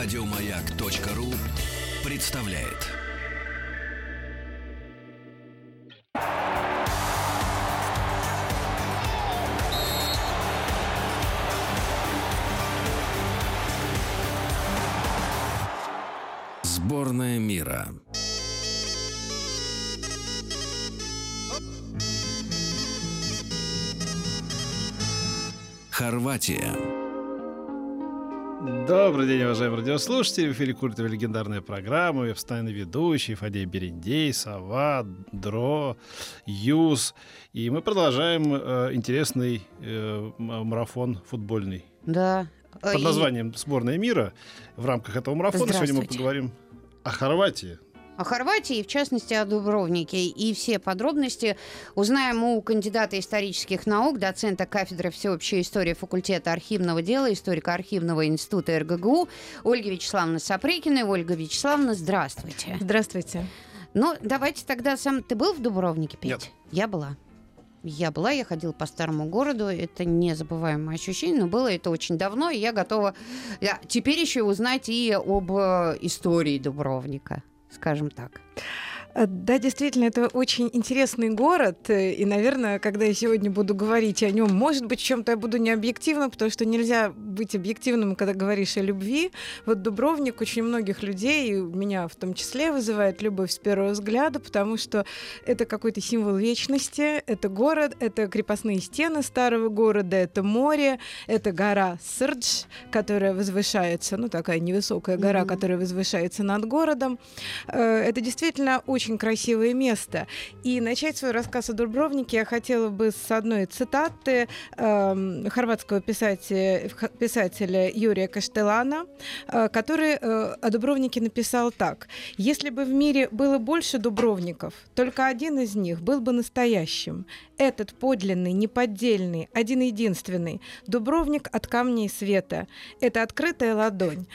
Радиомаяк.ру представляет. Сборная мира. Хорватия. Добрый день, уважаемые радиослушатели. В эфире Культовая легендарная программа. Я постоянно ведущий Фадей Берендей, Сова, Дро, Юз. И мы продолжаем э, интересный э, марафон футбольный. Да. Под названием «Сборная мира». В рамках этого марафона сегодня мы поговорим о Хорватии. О Хорватии, в частности, о Дубровнике. И все подробности узнаем у кандидата исторических наук, доцента кафедры всеобщей истории факультета архивного дела, историка архивного института РГГУ Ольги Вячеславовны Сапрыкиной. Ольга Вячеславовна, здравствуйте. Здравствуйте. Ну, давайте тогда сам... Ты был в Дубровнике, Петь? Нет. Я была. Я была, я ходила по старому городу. Это незабываемое ощущение, но было это очень давно, и я готова я теперь еще узнать и об э, истории Дубровника, скажем так. Э, Да, действительно, это очень интересный город. э, И, наверное, когда я сегодня буду говорить о нем, может быть, в чем-то я буду не объективна, потому что нельзя быть объективным, когда говоришь о любви. Вот Дубровник очень многих людей, и меня в том числе, вызывает любовь с первого взгляда, потому что это какой-то символ вечности, это город, это крепостные стены старого города, это море, это гора Сырдж, которая возвышается, ну, такая невысокая гора, Мгм. которая возвышается над городом. Э, Это действительно очень красивое место. И начать свой рассказ о Дубровнике я хотела бы с одной цитаты эм, хорватского писателя, писателя Юрия Каштелана, э, который э, о Дубровнике написал так. «Если бы в мире было больше Дубровников, только один из них был бы настоящим. Этот подлинный, неподдельный, один-единственный. Дубровник от камней света. Это открытая ладонь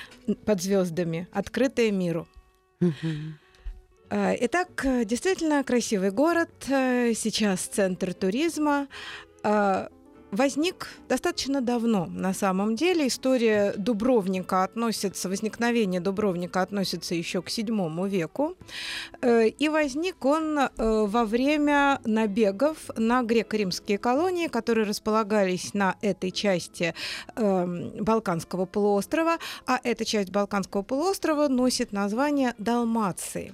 под звездами, открытая миру». А, Итак, э, действительно красивый город, э, сейчас центр туризма. Возник достаточно давно, на самом деле. История Дубровника относится, возникновение Дубровника относится еще к VII веку. Э, И возник он э, во время набегов на греко-римские колонии, которые располагались на этой части эм, Балканского полуострова, а эта часть Балканского полуострова носит название Далмации.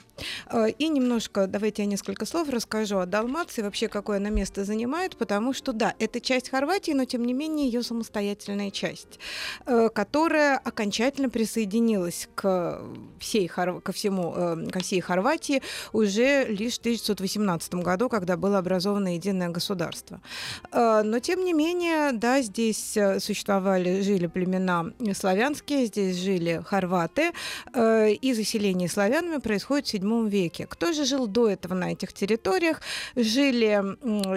Э, И немножко, давайте я несколько слов расскажу о Далмации, вообще какое она место занимает, потому что, да, это часть Хорватии, но тем не менее ее самостоятельная часть, э, которая окончательно присоединилась к всей, Хор- ко всему, э, ко всей Хорватии уже лишь в 1918 году, когда было образовано единое государство. Э, Но, тем не менее, да, здесь э, существовали, жили племена славянские, здесь жили хорваты, э, и заселение славянами происходит в VII веке. Кто же жил до этого на этих территориях? Жили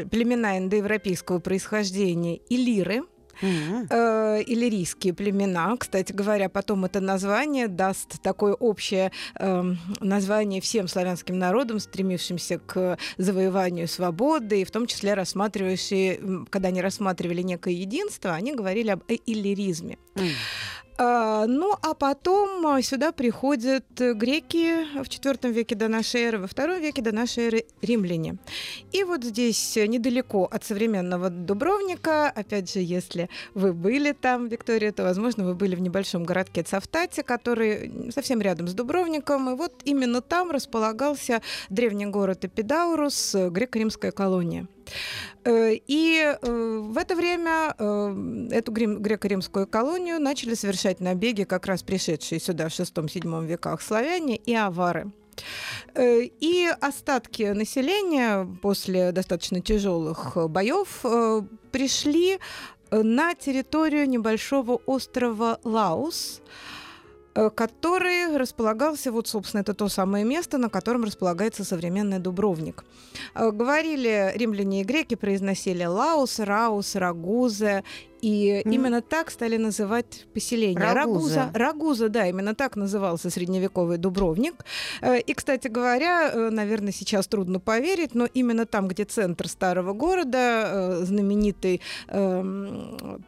племена индоевропейского происхождения илиры, Мгм. э, иллирийские племена. Кстати говоря, потом это название даст такое общее эм, название всем славянским народам, стремившимся к завоеванию свободы, и в том числе рассматривающие, когда они рассматривали некое единство, они говорили об э- иллиризме. А, Ну, а потом а, сюда приходят э, греки в IV веке до нашей эры, во II веке до нашей эры римляне. И вот здесь э, недалеко от современного Дубровника, опять же, если вы были там, Виктория, то, возможно, вы были в небольшом городке Цавтате, который совсем рядом с Дубровником, и вот именно там располагался древний город Эпидаурус, э, греко-римская колония. Э, И э, в это время э, эту греко-римскую колонию начали совершать набеги как раз пришедшие сюда в VI-VII веках славяне и авары. И остатки населения после достаточно тяжелых боев пришли на территорию небольшого острова Лаус, который располагался, вот, собственно, это то самое место, на котором располагается современный Дубровник. Э, Говорили римляне и греки, произносили Лаус, Раус, Рагузе. И Мгм. именно так стали называть поселение. Рагуза. Рагуза, да, именно так назывался средневековый Дубровник. Э, И, кстати говоря, э, наверное, сейчас трудно поверить, но именно там, где центр старого города, э, знаменитый эм,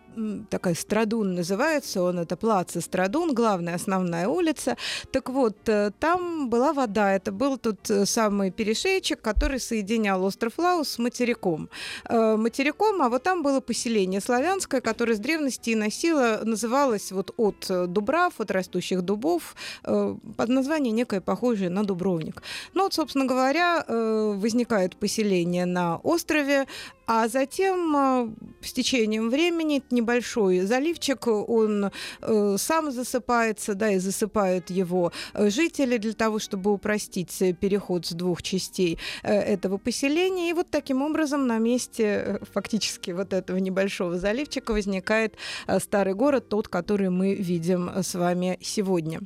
такая Страдун называется он, это Плаца Страдун, главная основная улица. Так вот, там была вода, это был тот самый перешейчик, который соединял остров Лаус с материком. Материком, а вот там было поселение славянское, которое с древности и носило, называлось вот от э, дубрав, от растущих дубов, э, под названием некое похожее на Дубровник. Ну вот, собственно говоря, э, возникает поселение на острове, а затем э, с течением времени небольшой заливчик, он э, сам засыпается, да, и засыпают его э, жители для того, чтобы упростить переход с двух частей этого поселения. И вот таким образом на месте фактически вот этого небольшого заливчика возникает старый город, тот, который мы видим с вами сегодня.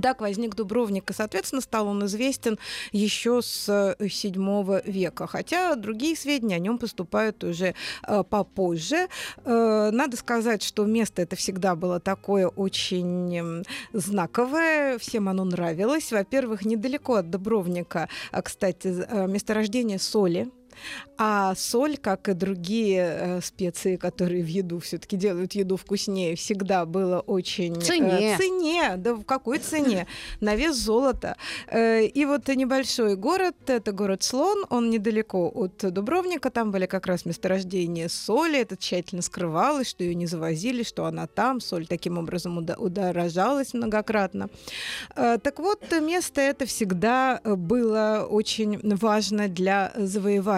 Так возник Дубровник, и, соответственно, стал он известен еще с VII века, хотя другие сведения о нем поступают уже э, попозже. Э, надо сказать, что место это всегда было такое очень м, знаковое, всем оно нравилось. Во-первых, недалеко от Дубровника, а, кстати, э, месторождение соли, а соль, как и другие э, специи, которые в еду все-таки делают еду вкуснее, всегда было очень... В цене. э, цене, да в какой цене? На вес золота. Э, и вот небольшой город, это город Слон, он недалеко от Дубровника, там были как раз месторождения соли, это тщательно скрывалось, что ее не завозили, что она там, соль таким образом удорожалась многократно. Э, Так вот, место это всегда э, было очень важно для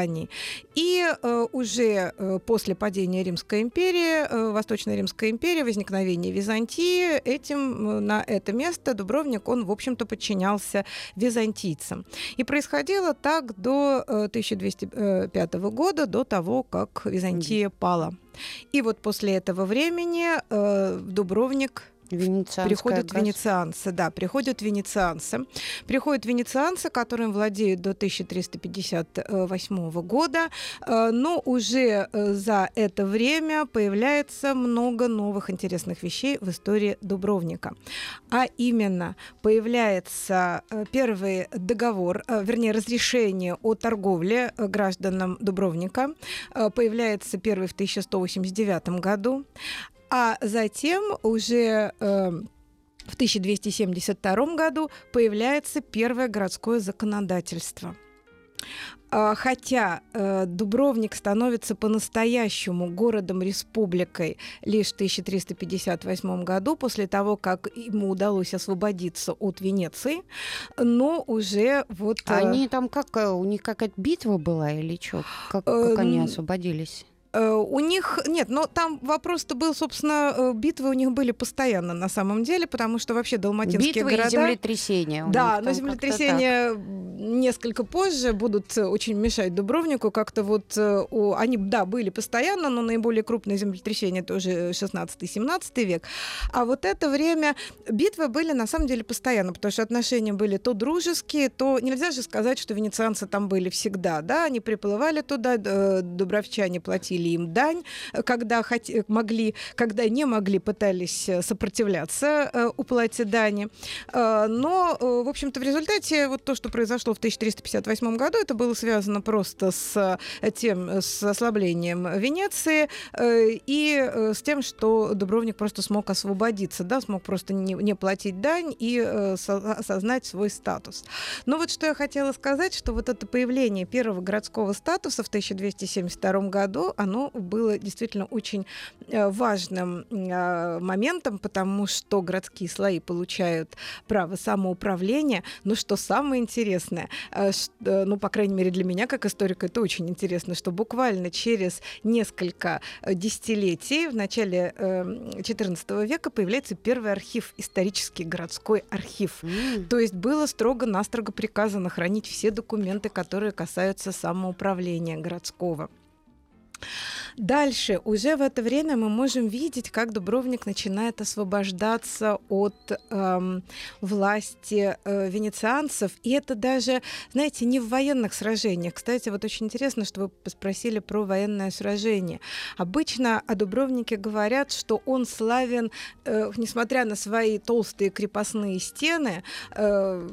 завоеваний. И э, уже э, после падения Римской империи, э, Восточной Римской империи, возникновения Византии, этим, на это место Дубровник, он, в общем-то, подчинялся византийцам. И происходило так до э, 1205 года, до того, как Византия пала. И вот после этого времени э, Дубровник приходят газ- венецианцы, да, приходят венецианцы. Приходят венецианцы, которым владеют до 1358 года, э, но уже э, за это время появляется много новых интересных вещей в истории Дубровника. А именно, появляется э, первый договор, вернее, разрешение о торговле гражданам Дубровника, появляется первый в 1189 году, а затем уже э, в 1272 году появляется первое городское законодательство. А, Хотя э, Дубровник становится по-настоящему городом-республикой лишь в 1358 году, после того, как ему удалось освободиться от Венеции, но уже вот... э, Они там как, э, у них какая-то битва была или что? Как, как они освободились? Э, У них нет, но там вопрос-то был, собственно, э, битвы у них были постоянно на самом деле, потому что вообще далматинские Битвы города... и землетрясения. Да, но землетрясения несколько позже будут э, очень мешать Дубровнику. Как-то вот у- они, да, были постоянно, но наиболее крупные землетрясения тоже 16-17 век. А вот это время битвы были на самом деле постоянно, потому что отношения были то дружеские, то нельзя же сказать, что венецианцы там были всегда, да, они приплывали туда, дубровчане платили им дань, э, когда хот- могли, когда не могли, пытались э, сопротивляться э, уплате дани. Э, Но, э, в общем-то, в результате вот то, что произошло в 1358 году, это было связано просто с э, тем, э, с ослаблением Венеции э, и э, с тем, что Дубровник просто смог освободиться, да, смог просто не, не платить дань и э, со- осознать свой статус. Но вот что я хотела сказать, что вот это появление первого городского статуса в 1272 году, оно было действительно очень э, важным э, моментом, потому что городские слои получают право самоуправления. Но что самое интересное, э, э, ну, по крайней мере, для меня, как историка, это очень интересно, что буквально через несколько десятилетий, в начале XIV века, появляется первый архив, исторический городской архив. М. То есть было строго-настрого приказано хранить все документы, которые касаются самоуправления городского. Дальше, уже в это время мы можем видеть, как Дубровник начинает освобождаться от эм, власти э, венецианцев. И это даже, знаете, не в военных сражениях. Кстати, вот очень интересно, что вы спросили про военное сражение. Обычно о Дубровнике говорят, что он славен, э, несмотря на свои толстые крепостные стены, э,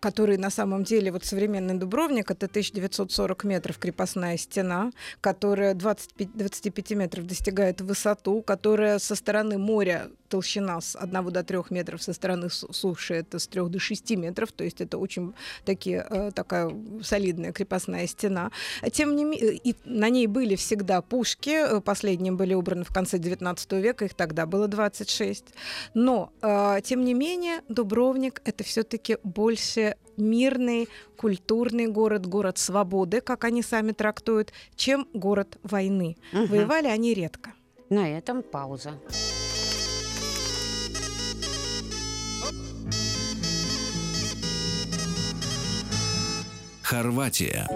который на самом деле вот современный Дубровник, это 1940 метров крепостная стена, которая 25, 25 метров достигает высоту, которая со стороны моря толщина с 1 до 3 метров, со стороны суши это с 3 до 6 метров, то есть это очень такие, э, такая солидная крепостная стена. Тем не менее, и на ней были всегда пушки, э, последние были убраны в конце 19 века, их тогда было 26. Но, э, тем не менее, Дубровник это все-таки больше мирный, культурный город, город свободы, как они сами трактуют, чем город войны. Угу. Воевали они редко. На этом пауза. Хорватия.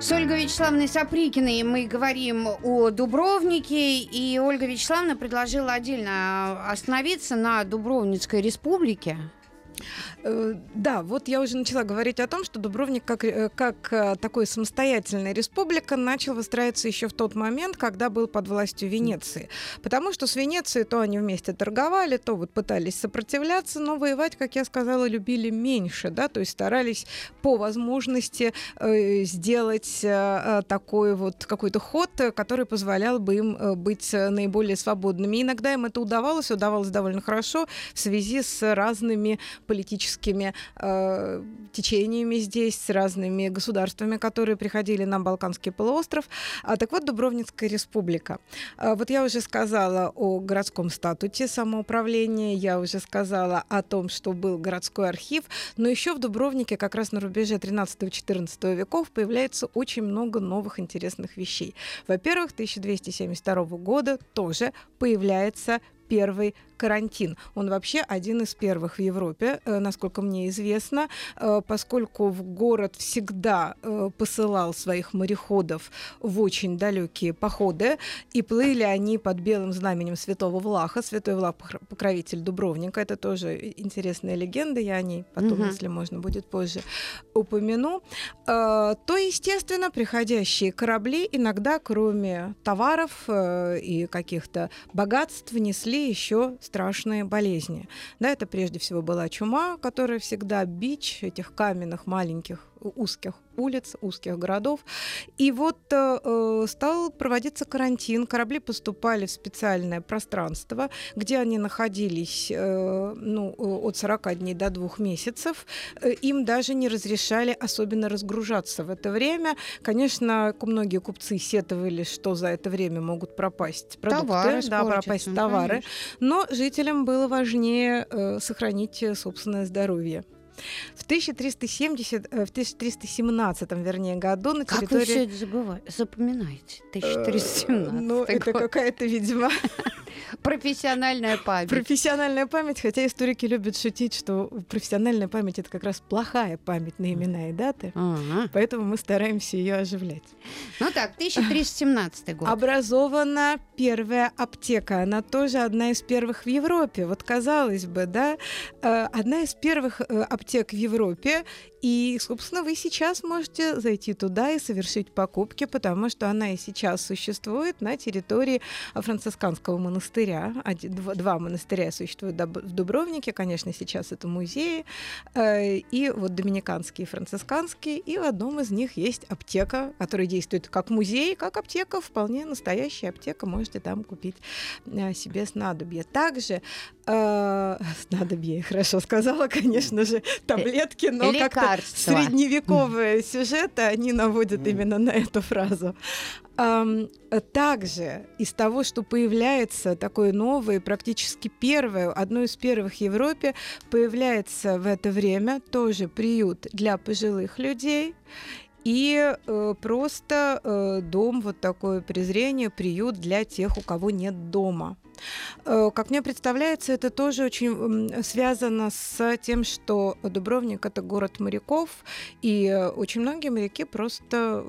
С Ольгой Вячеславной Саприкиной мы говорим о Дубровнике, и Ольга Вячеславовна предложила отдельно остановиться на Дубровницкой республике. Э, да, вот я уже начала говорить о том, что Дубровник как, э, как э, такой самостоятельная республика начал выстраиваться еще в тот момент, когда был под властью Венеции. Потому что с Венецией то они вместе торговали, то вот пытались сопротивляться, но воевать, как я сказала, любили меньше, да, то есть старались по возможности сделать такой вот какой-то ход, который позволял бы им быть наиболее свободными. И иногда им это удавалось, удавалось довольно хорошо в связи с разными политическими э, течениями здесь, с разными государствами, которые приходили на Балканский полуостров. А, так вот, Дубровницкая республика. А, вот я уже сказала о городском статуте самоуправления, я уже сказала о том, что был городской архив, но еще в Дубровнике как раз на рубеже 13-14 веков появляется очень много новых интересных вещей. Во-первых, 1272 года тоже появляется первый карантин. Он вообще один из первых в Европе, э, насколько мне известно, э, поскольку в город всегда э, посылал своих мореходов в очень далекие походы, и плыли они под белым знаменем Святого Влаха. Святой Влах — покровитель Дубровника. Это тоже интересная легенда, я о ней потом, угу. если можно будет позже, упомяну. То, естественно, приходящие корабли иногда, кроме товаров и каких-то богатств, несли еще страшные болезни. Да, это прежде всего была чума, которая всегда бич этих каменных маленьких узких улиц, узких городов. И вот э, э, стал проводиться карантин. Корабли поступали в специальное пространство, где они находились э, ну, от 40 дней до двух месяцев. Э, им даже не разрешали особенно разгружаться в это время. Конечно, многие купцы сетовали, что за это время могут пропасть продукты, товары да, пропасть товары. Конечно. Но жителям было важнее э, сохранить собственное здоровье. В 1370, э, в 1317, вернее, году на территории... Как вы все это забываете, запоминаете? 1317 э, Ну, это какая-то, видимо... Профессиональная память. Профессиональная память, хотя историки любят шутить, что профессиональная память — это как раз плохая память на имена и даты, ага. поэтому мы стараемся ее оживлять. Ну так, 1317 год. Образована первая аптека, она тоже одна из первых в Европе. Вот казалось бы, да, э, одна из первых аптек аптек в Европе, и, собственно, вы сейчас можете зайти туда и совершить покупки, потому что она и сейчас существует на территории францисканского монастыря. Два, монастыря существуют в Дубровнике, конечно, сейчас это музеи, э, и вот доминиканский и францисканский, и в одном из них есть аптека, которая действует как музей, как аптека, вполне настоящая аптека, можете там купить э, себе снадобье. Также снадобье, хорошо сказала, конечно же, таблетки, но как-то средневековые сюжеты, они наводят именно на эту фразу. Также из того, что появляется такое новое, практически первое, одно из первых в Европе, появляется в это время тоже приют для пожилых людей и э, просто э, дом, вот такое презрение, приют для тех, у кого нет дома. Э, Как мне представляется, это тоже очень связано с тем, что Дубровник это город моряков, и очень многие моряки просто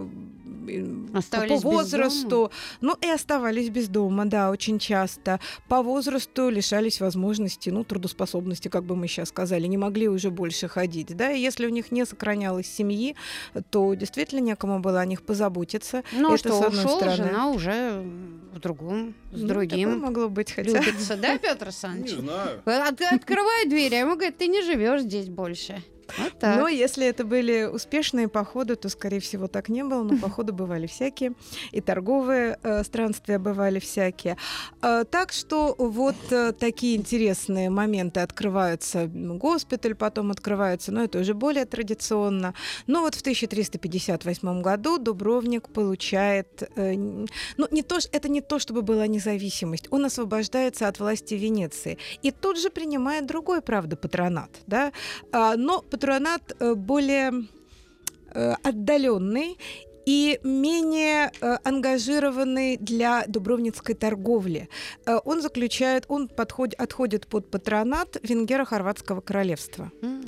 Оставались по возрасту, ну и оставались без дома, да, очень часто. По возрасту лишались возможности, ну, трудоспособности, как бы мы сейчас сказали, не могли уже больше ходить, да, и если у них не сохранялось семьи, то действительно некому было о них позаботиться. Ну Это что, с одной ушел, стороны. жена уже в другом, с Ну, такое другим. могло быть, хотя... Любится, да, Петр Не Александрович? знаю. От- Открывает дверь, а ему говорят, ты не живешь здесь больше. Вот так. Но если это были успешные походы, то, скорее всего, так не было. Но походы бывали всякие. И торговые э, странствия бывали всякие. Э, так что вот э, такие интересные моменты открываются. Госпиталь потом открывается, но это уже более традиционно. Но вот в 1358 году Дубровник получает... э, ну, не то, это не то, чтобы была независимость. Он освобождается от власти Венеции. И тут же принимает другой, правда, патронат. Да? А, но патронат э, более отдаленный и менее э, ангажированный для дубровницкой торговли. Э, он заключает, он подход, отходит под патронат Венгеро-Хорватского королевства. М.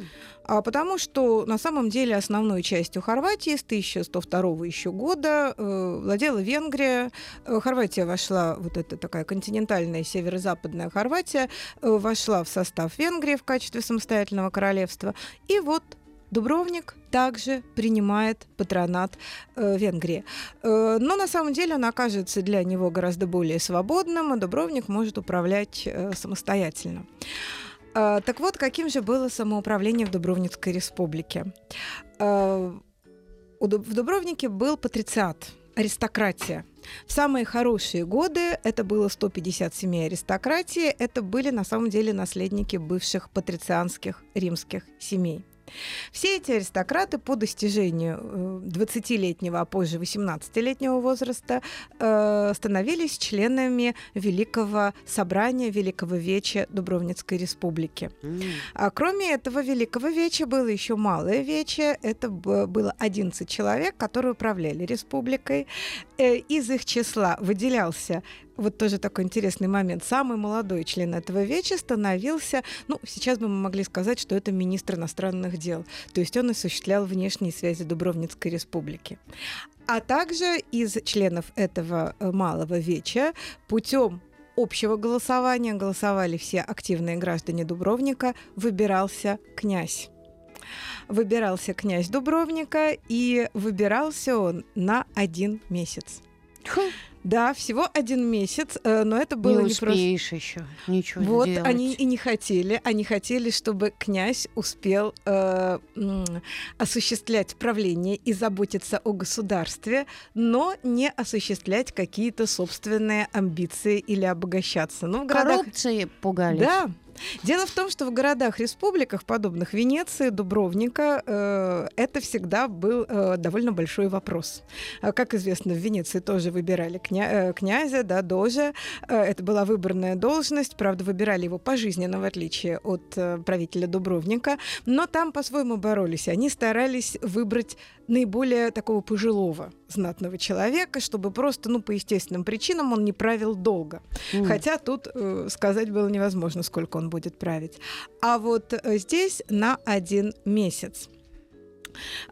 А потому что на самом деле основной частью Хорватии с 1102 еще года э, владела Венгрия. Э, Хорватия вошла, вот эта такая континентальная северо-западная Хорватия, э, вошла в состав Венгрии в качестве самостоятельного королевства. И вот Дубровник также принимает патронат э, Венгрии. Э, но на самом деле он окажется для него гораздо более свободным, и Дубровник может управлять э, самостоятельно. Э, так вот, каким же было самоуправление в Дубровницкой республике? Э, в Дубровнике был патрициат, аристократия. В самые хорошие годы это было 150 семей аристократии, это были на самом деле наследники бывших патрицианских римских семей. Все эти аристократы по достижению э, 20-летнего, а позже 18-летнего возраста э, становились членами Великого собрания Великого Веча Дубровницкой республики. А кроме этого Великого Веча было еще Малое Вече. Это было 11 человек, которые управляли республикой. Э, Из их числа выделялся вот тоже такой интересный момент. Самый молодой член этого веча становился, ну, сейчас бы мы могли сказать, что это министр иностранных дел. То есть он осуществлял внешние связи Дубровницкой республики. А также из членов этого э, малого веча путем общего голосования, голосовали все активные граждане Дубровника, выбирался князь. Выбирался князь Дубровника, и выбирался он на один месяц. Да, всего один месяц, э, но это Не было не, просто. успеешь еще ничего Вот сделать. они и не хотели, они хотели, чтобы князь успел э, осуществлять правление и заботиться о государстве, но не осуществлять какие-то собственные амбиции или обогащаться. Ну, в городах Коррупции пугались. да. Дело в том, что в городах-республиках, подобных Венеции, Дубровника, э, это всегда был э, довольно большой вопрос. А, Как известно, в Венеции тоже выбирали кня- э, князя, да, дожа. Э, это была выборная должность, правда, выбирали его пожизненно, в отличие от э, правителя Дубровника, но там по-своему боролись. Они старались выбрать наиболее такого пожилого знатного человека, чтобы просто, ну, по естественным причинам он не правил долго. М. Хотя тут э, сказать было невозможно, сколько он будет править. А вот э, здесь на один месяц.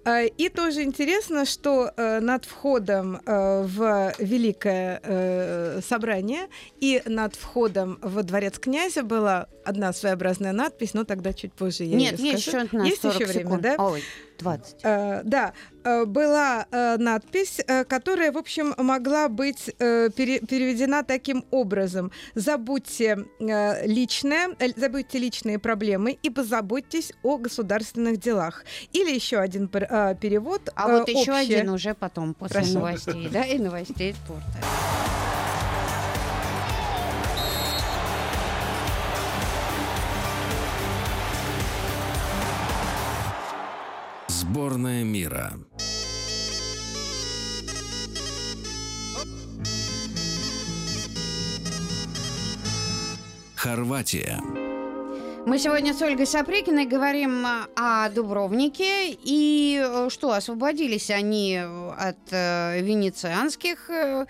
Э, И тоже интересно, что э, над входом э, в Великое собрание и над входом во дворец князя была одна своеобразная надпись, но тогда чуть позже я Нет, есть скажу. еще на Есть 40 еще время, секунд. да? Ой, 20. Э, да, э, была э, надпись, э, которая, в общем, могла быть э, пере- переведена таким образом: забудьте э, личное, э, забудьте личные проблемы и позаботьтесь о государственных делах. Или еще один пер- э, перевод. А э, вот еще один уже потом, после Хорошо. новостей, да, и новостей спорта. Сборная мира. Хорватия. Мы сегодня с Ольгой Сапрыкиной говорим о Дубровнике. И э, что, освободились они от э, венецианских э,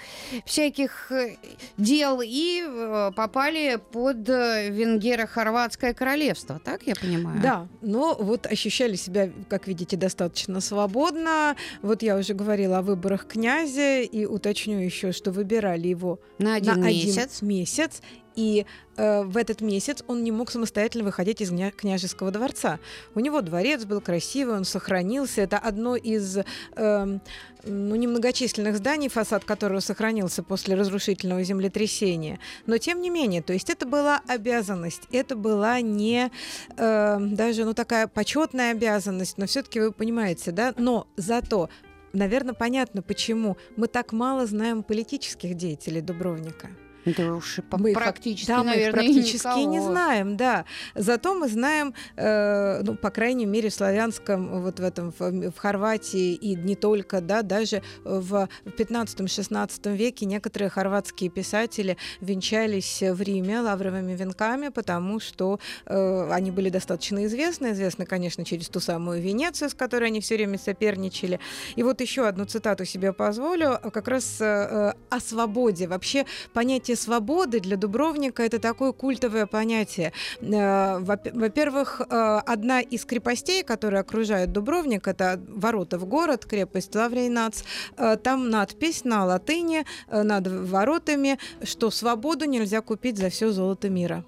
всяких э, дел и э, попали под э, венгеро-хорватское королевство, так я понимаю? Да, но вот ощущали себя, как видите, достаточно свободно. Вот я уже говорила о выборах князя и уточню еще, что выбирали его На один на месяц. один месяц. И э, в этот месяц он не мог самостоятельно выходить из кня- княжеского дворца. У него дворец был красивый, он сохранился. Это одно из эм, ну, немногочисленных зданий, фасад которого сохранился после разрушительного землетрясения. Но тем не менее, то есть это была обязанность, это была не э, даже ну, такая почетная обязанность, но все-таки вы понимаете, да? Но зато Наверное, понятно, почему мы так мало знаем политических деятелей Дубровника. Да уж Мы практически, да, мы наверное, практически не знаем, да. Зато мы знаем, э, ну, по крайней мере, в славянском, вот в этом, в, в Хорватии и не только, да, даже в 15-16 веке некоторые хорватские писатели венчались в Риме лавровыми венками, потому что э, они были достаточно известны, известны, конечно, через ту самую Венецию, с которой они все время соперничали. И вот еще одну цитату себе позволю, как раз э, о свободе. Вообще понятие свободы для Дубровника это такое культовое понятие. Э, во- Во-первых, э, одна из крепостей, которые окружают Дубровник, это ворота в город, крепость Лаврейнац. Э, Там надпись на латыни над воротами, что свободу нельзя купить за все золото мира.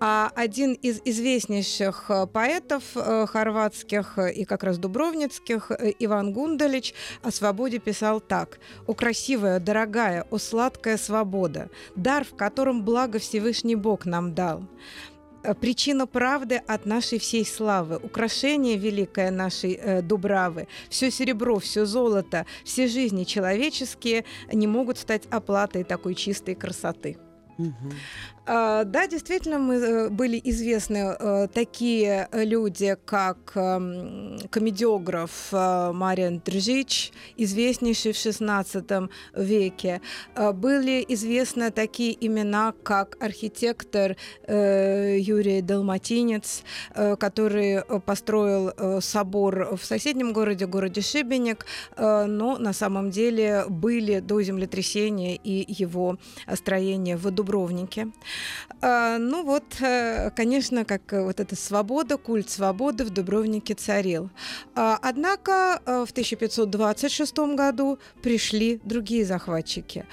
А один из известнейших э, поэтов э, хорватских э, и как раз дубровницких, Иван Гундалич, о свободе писал так. «О красивая, дорогая, о сладкая свобода, дар, в котором благо Всевышний Бог нам дал». Причина правды от нашей всей славы, украшение великое нашей э, Дубравы, все серебро, все золото, все жизни человеческие не могут стать оплатой такой чистой красоты. мгм. А, Да, действительно, мы э, были известны э, такие люди, как эм, комедиограф э, Мариан Држич, известнейший в XVI веке. Э, Были известны такие имена, как архитектор Юрий Далматинец, э, который построил собор в соседнем городе, городе Шибеник, но на самом деле были до землетрясения и его строения в Дубровнике. А, Ну вот, э, конечно, как э, вот эта свобода, культ свободы в Дубровнике царил. А, Однако э, в 1526 году пришли другие захватчики.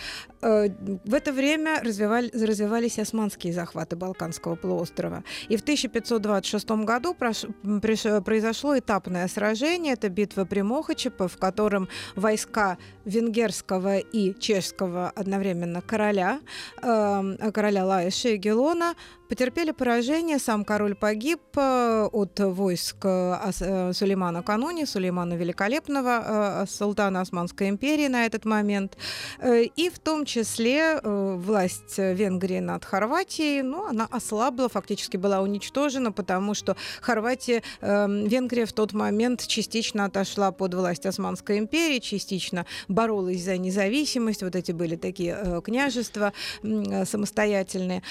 Э, В это время развивали- развивались османские захваты Балканского полуострова. И в 1526 году прош- приш- произошло этапное сражение, это битва при Мохачепе, в котором войска венгерского и чешского одновременно короля, э, короля Лаиша и Гелона, потерпели поражение. Сам король погиб э, от войск э, э, Сулеймана Кануни, Сулеймана Великолепного, султана Османской империи на этот момент. И в том числе власть Венгрии над Хорватией, ну, она ослабла, фактически была уничтожена, потому что Хорватия, Венгрия в тот момент частично отошла под власть Османской империи, частично боролась за независимость. Вот эти были такие княжества самостоятельные.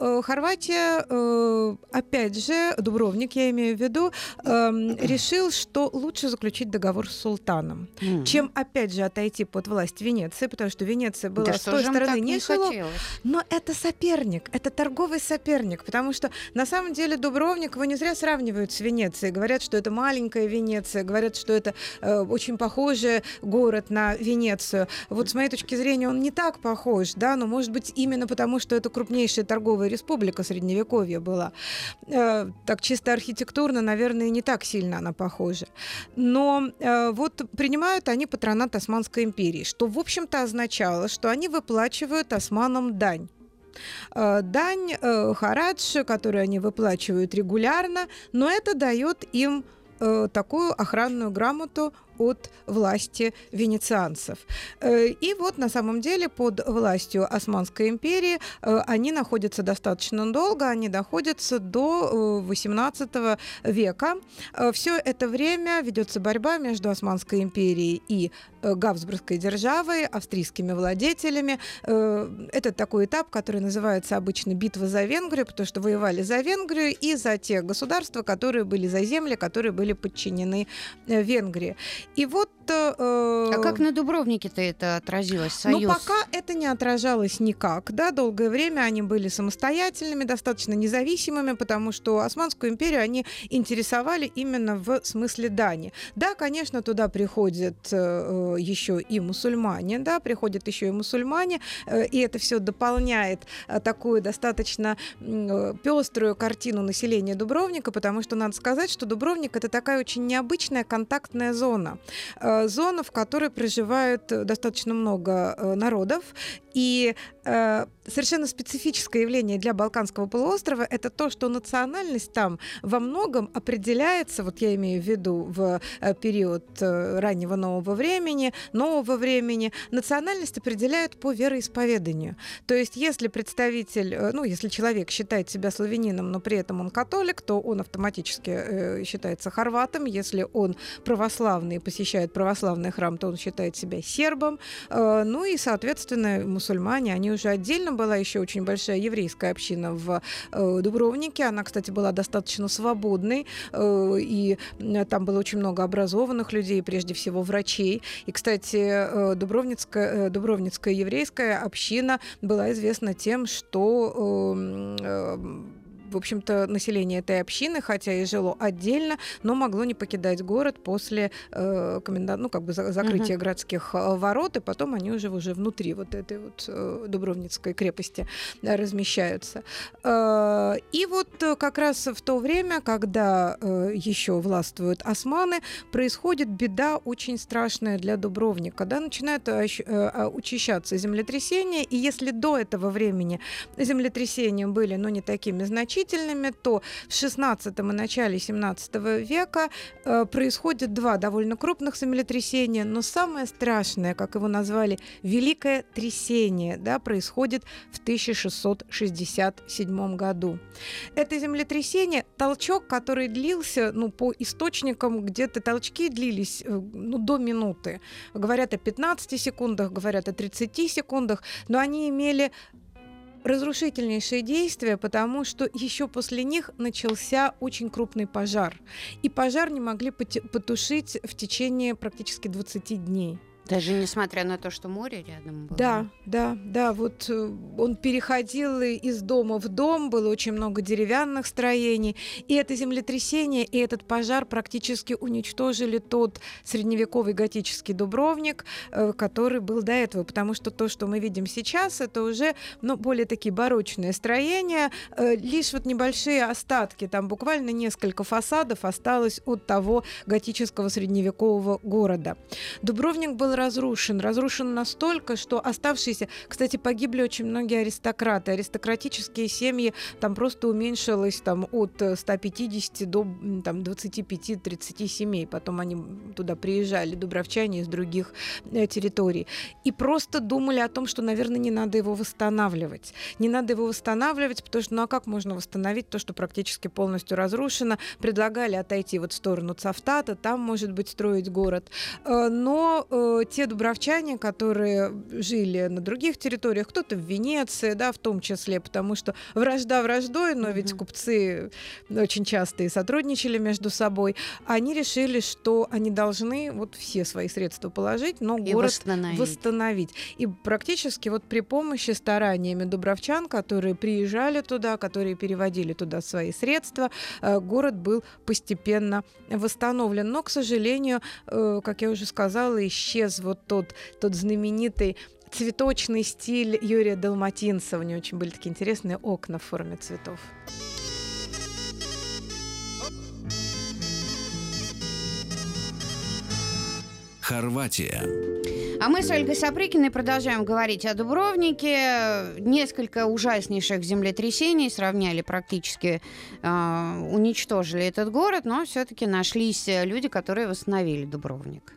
Э, Но э, Хорватия, э, опять же, Дубровник, я имею в виду, эм, решил, что лучше заключить договор с султаном, М. чем, опять же, отойти под власть Венеции, потому что Венеция была Да с той стороны не шело- но это соперник, это торговый соперник, потому что на самом деле Дубровник его не зря сравнивают с Венецией. Говорят, что это маленькая Венеция, говорят, что это э, очень похожий город на Венецию. Вот с моей точки зрения он не так похож, да, но может быть именно потому, что это крупнейшая торговая республика Средневековья была. Э, так чисто архитектурно, наверное, не так сильно она похожа. Но э, вот принимают они патронат Османской империи, что, в общем-то, означало, что они выплачивают османам дань. Э, Дань, э, харадж, который они выплачивают регулярно, но это дает им э, такую охранную грамоту от власти венецианцев. Э, и вот на самом деле под властью Османской империи э, они находятся достаточно долго, они доходятся до 18 э, века. Все это время ведется борьба между Османской империей и Габсбургской державой, австрийскими владетелями. Это такой этап, который называется обычно битва за Венгрию, потому что воевали за Венгрию и за те государства, которые были за земли, которые были подчинены Венгрии. И вот а как на Дубровнике-то это отразилось? Ну, Союз? Ну, пока это не отражалось никак. Да, долгое время они были самостоятельными, достаточно независимыми, потому что Османскую империю они интересовали именно в смысле дани. Да, конечно, туда приходят э, еще и мусульмане, да, приходят еще и мусульмане, э, и это все дополняет э, такую достаточно э, пеструю картину населения Дубровника, потому что надо сказать, что Дубровник это такая очень необычная контактная зона. Э, зона, в которой проживает э, достаточно много э, народов, и э, совершенно специфическое явление для Балканского полуострова это то, что национальность там во многом определяется, вот я имею в виду в э, период э, раннего нового времени, нового времени, национальность определяют по вероисповеданию. То есть, если представитель, э, ну, если человек считает себя славянином, но при этом он католик, то он автоматически э, считается хорватом. Если он православный и посещает православный храм, то он считает себя сербом. Э, ну и, соответственно, мусульмане, они уже отдельно была еще очень большая еврейская община в э, Дубровнике. Она, кстати, была достаточно свободной, э, и там было очень много образованных людей, прежде всего врачей. И, кстати, э, Дубровницкая, э, Дубровницкая еврейская община была известна тем, что э, э, в общем-то, население этой общины, хотя и жило отдельно, но могло не покидать город после э, комендант, ну, как бы за, закрытия uh-huh. городских э, ворот, и потом они уже, уже внутри вот этой вот э, Дубровницкой крепости э, размещаются. Э, и вот э, как раз в то время, когда э, еще властвуют османы, происходит беда очень страшная для Дубровника, да, начинают э, э, учащаться землетрясения, и если до этого времени землетрясения были, но не такими значительными, значительными, то в 16 и начале 17 века э, происходит два довольно крупных землетрясения, но самое страшное, как его назвали, Великое трясение, да, происходит в 1667 году. Это землетрясение, толчок, который длился, ну, по источникам, где-то толчки длились э, ну, до минуты. Говорят о 15 секундах, говорят о 30 секундах, но они имели разрушительнейшие действия, потому что еще после них начался очень крупный пожар. И пожар не могли потушить в течение практически 20 дней. Даже несмотря на то, что море рядом было. Да, да, да. Вот э, он переходил из дома в дом, было очень много деревянных строений. И это землетрясение, и этот пожар практически уничтожили тот средневековый готический Дубровник, э, который был до этого. Потому что то, что мы видим сейчас, это уже ну, более такие барочные строения. Э, лишь вот небольшие остатки, там буквально несколько фасадов осталось от того готического средневекового города. Дубровник был разрушен. Разрушен настолько, что оставшиеся... Кстати, погибли очень многие аристократы. Аристократические семьи там просто уменьшилось там, от 150 до там, 25-30 семей. Потом они туда приезжали, дубровчане из других э, территорий. И просто думали о том, что, наверное, не надо его восстанавливать. Не надо его восстанавливать, потому что ну а как можно восстановить то, что практически полностью разрушено? Предлагали отойти вот в сторону Цавтата, там, может быть, строить город. Э, но э, те дубровчане, которые жили на других территориях, кто-то в Венеции, да, в том числе, потому что вражда враждой, но mm-hmm. ведь купцы очень часто и сотрудничали между собой, они решили, что они должны вот все свои средства положить, но и город восстановить. восстановить. И практически вот при помощи стараниями дубровчан, которые приезжали туда, которые переводили туда свои средства, э, город был постепенно восстановлен. Но, к сожалению, э, как я уже сказала, исчез вот тот, тот знаменитый цветочный стиль Юрия Далматинца. У него очень были такие интересные окна в форме цветов. Хорватия. А мы с Ольгой Сапрыкиной продолжаем говорить о Дубровнике. Несколько ужаснейших землетрясений сравняли практически, э, уничтожили этот город, но все-таки нашлись люди, которые восстановили Дубровник.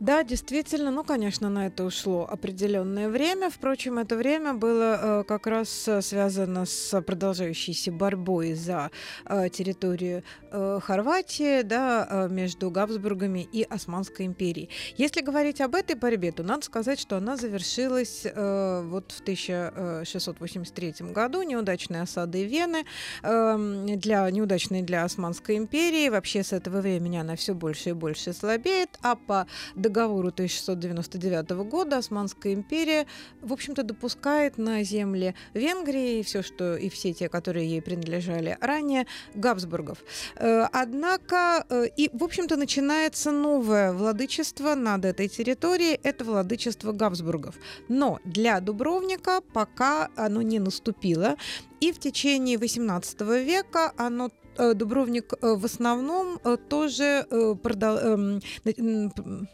Да, действительно, ну, конечно, на это ушло определенное время. Впрочем, это время было э, как раз э, связано с продолжающейся борьбой за э, территорию э, Хорватии, да, э, между Габсбургами и Османской империей. Если говорить об этой борьбе, то надо сказать, что она завершилась э, вот в 1683 году неудачной осадой Вены, э, для неудачной для Османской империи. Вообще с этого времени она все больше и больше слабеет, а по договору 1699 года Османская империя, в общем-то, допускает на земле Венгрии все, что и все те, которые ей принадлежали ранее, Габсбургов. Э, однако, э, и, в общем-то, начинается новое владычество над этой территорией, это владычество Габсбургов. Но для Дубровника пока оно не наступило, и в течение XVIII века оно Дубровник э, в основном э, тоже эм,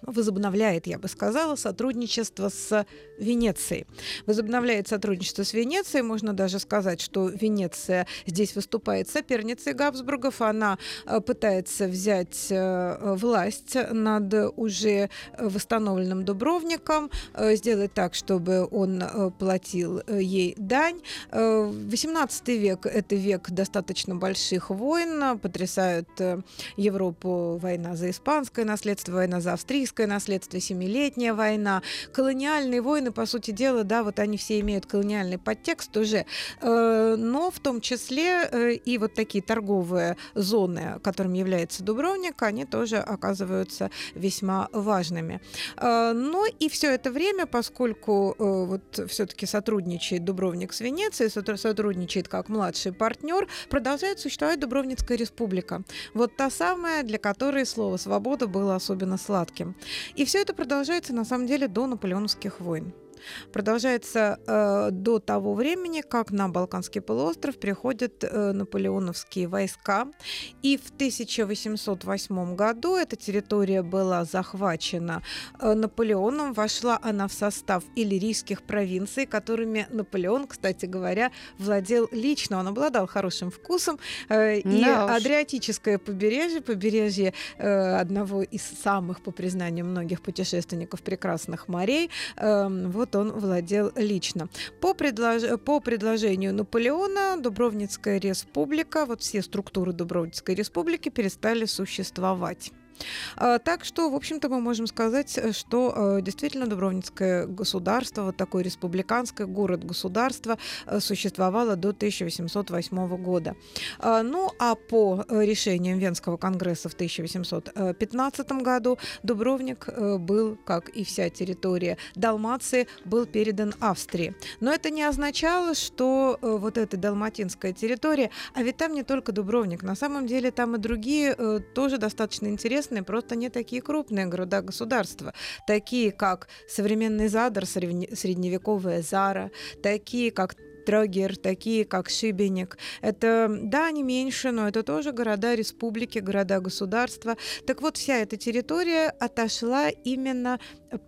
возобновляет, я бы сказала, сотрудничество с Венецией. Возобновляет сотрудничество с Венецией. Можно даже сказать, что Венеция здесь выступает соперницей Габсбургов. Она пытается взять власть над уже восстановленным Дубровником, сделать так, чтобы он платил ей дань. 18 век – это век достаточно больших войн, войн, потрясают э, Европу война за испанское наследство, война за австрийское наследство, семилетняя война, колониальные войны, по сути дела, да, вот они все имеют колониальный подтекст уже, э, но в том числе э, и вот такие торговые зоны, которым является Дубровник, они тоже оказываются весьма важными. Но и все это время, поскольку вот все-таки сотрудничает Дубровник с Венецией, сотрудничает как младший партнер, продолжает существовать Дубровник Дубровницкая республика. Вот та самая, для которой слово «свобода» было особенно сладким. И все это продолжается на самом деле до наполеоновских войн продолжается э, до того времени, как на Балканский полуостров приходят э, наполеоновские войска. И в 1808 году эта территория была захвачена э, Наполеоном. Вошла она в состав иллирийских провинций, которыми Наполеон, кстати говоря, владел лично. Он обладал хорошим вкусом. Э, и да Адриатическое побережье, побережье э, одного из самых, по признанию многих путешественников, прекрасных морей, э, вот вот он владел лично. По, предлож... по предложению Наполеона Дубровницкая республика, вот все структуры Дубровницкой республики перестали существовать. А, так что, в общем-то, мы можем сказать, э, что э, действительно Дубровницкое государство, вот такое республиканское город-государство, э, существовало до 1808 года. А, ну, а по решениям Венского конгресса в 1815 году Дубровник был, как и вся территория Далмации, был передан Австрии. Но это не означало, что вот эта далматинская территория, а ведь там не только Дубровник, на самом деле там и другие тоже достаточно интересные известны просто не такие крупные города-государства, такие как современный Задар, средневековая Зара, такие как Трогер, такие как Шибеник. Это, да, не меньше, но это тоже города республики, города государства. Так вот, вся эта территория отошла именно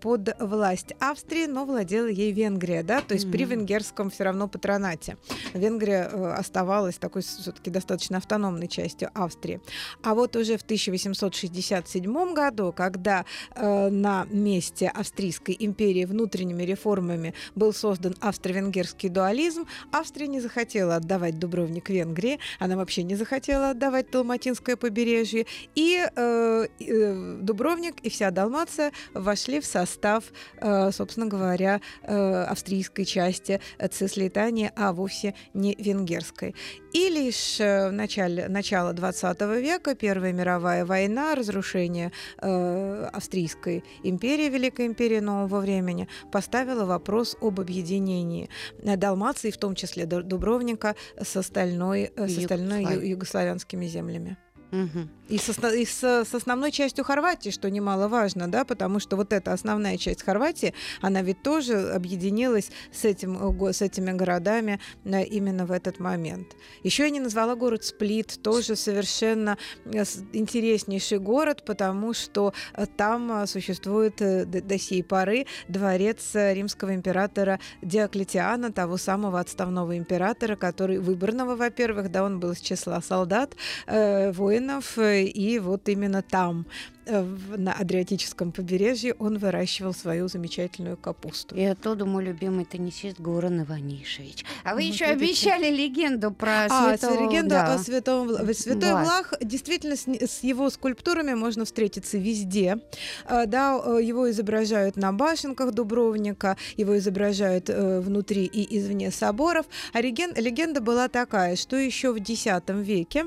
под власть Австрии, но владела ей Венгрия, да, то есть mm-hmm. при венгерском все равно патронате. Венгрия э, оставалась такой все-таки достаточно автономной частью Австрии. А вот уже в 1867 году, когда э, на месте Австрийской империи внутренними реформами был создан австро-венгерский дуализм, Австрия не захотела отдавать Дубровник Венгрии, она вообще не захотела отдавать Далматинское побережье, и э, э, Дубровник и вся Далмация вошли в состав, э, собственно говоря, э, австрийской части Цислитании, а вовсе не венгерской. И лишь э, в начале, начало 20 века Первая мировая война, разрушение Австрийской империи, Великой империи нового времени, поставила вопрос об объединении Далмации в том числе Дубровника, с остальной, с остальной югославянскими землями. Мгм. И, с, и с, с основной частью Хорватии, что немаловажно, да, потому что вот эта основная часть Хорватии, она ведь тоже объединилась с, этим, э, с этими городами э, именно в этот момент. Еще я не назвала город Сплит, тоже совершенно э, с- интереснейший город, потому что там существует до сей поры дворец римского императора Диоклетиана, того самого отставного императора, который выборного, во-первых, да, он был из числа солдат, э, воинов, э, и вот именно там, э, на Адриатическом побережье, он выращивал свою замечательную капусту. И оттуда мой любимый теннисист Горан Иванишевич. А вы Вот еще обещали легенду про А, святого... легенда да. о святом Святой Влах. Влах, действительно, с, с его скульптурами можно встретиться везде. А, Да, э, его изображают на башенках Дубровника, его изображают внутри и извне соборов. А легенда была такая, что еще в X веке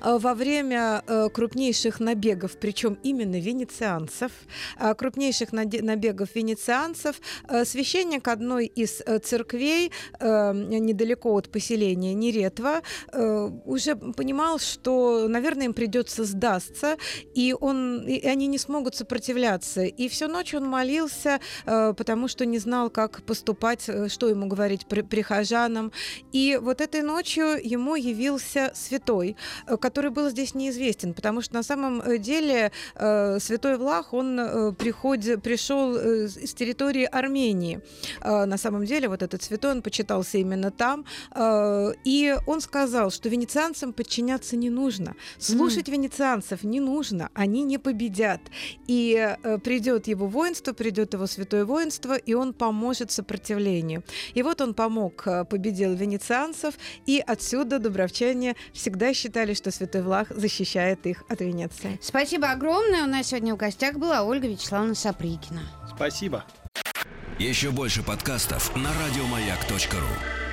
во время э, крупнейших набегов, причем именно венецианцев, э, крупнейших набегов венецианцев, э, священник одной из э, церквей э, недалеко от поселения Неретва э, уже понимал, что, наверное, им придется сдастся, и, он, и они не смогут сопротивляться. И всю ночь он молился, э, потому что не знал, как поступать, э, что ему говорить при- прихожанам. И вот этой ночью ему явился святой, э, который был здесь неизвестен, потому что на самом э, деле э, святой Влах, он э, приходи- пришел э, с территории Армении. Э, На самом деле вот этот святой, он почитался именно там, э, и он сказал, что венецианцам подчиняться не нужно, слушать венецианцев не нужно, они не победят. И э, придет его воинство, придет его святое воинство, и он поможет сопротивлению. И вот он помог, э, победил венецианцев, и отсюда дубровчане всегда считали, что святой Влах защищает их от Венеции. Спасибо огромное. У нас сегодня в гостях была Ольга Вячеславовна Саприкина. Спасибо. Еще больше подкастов на радиомаяк.ру.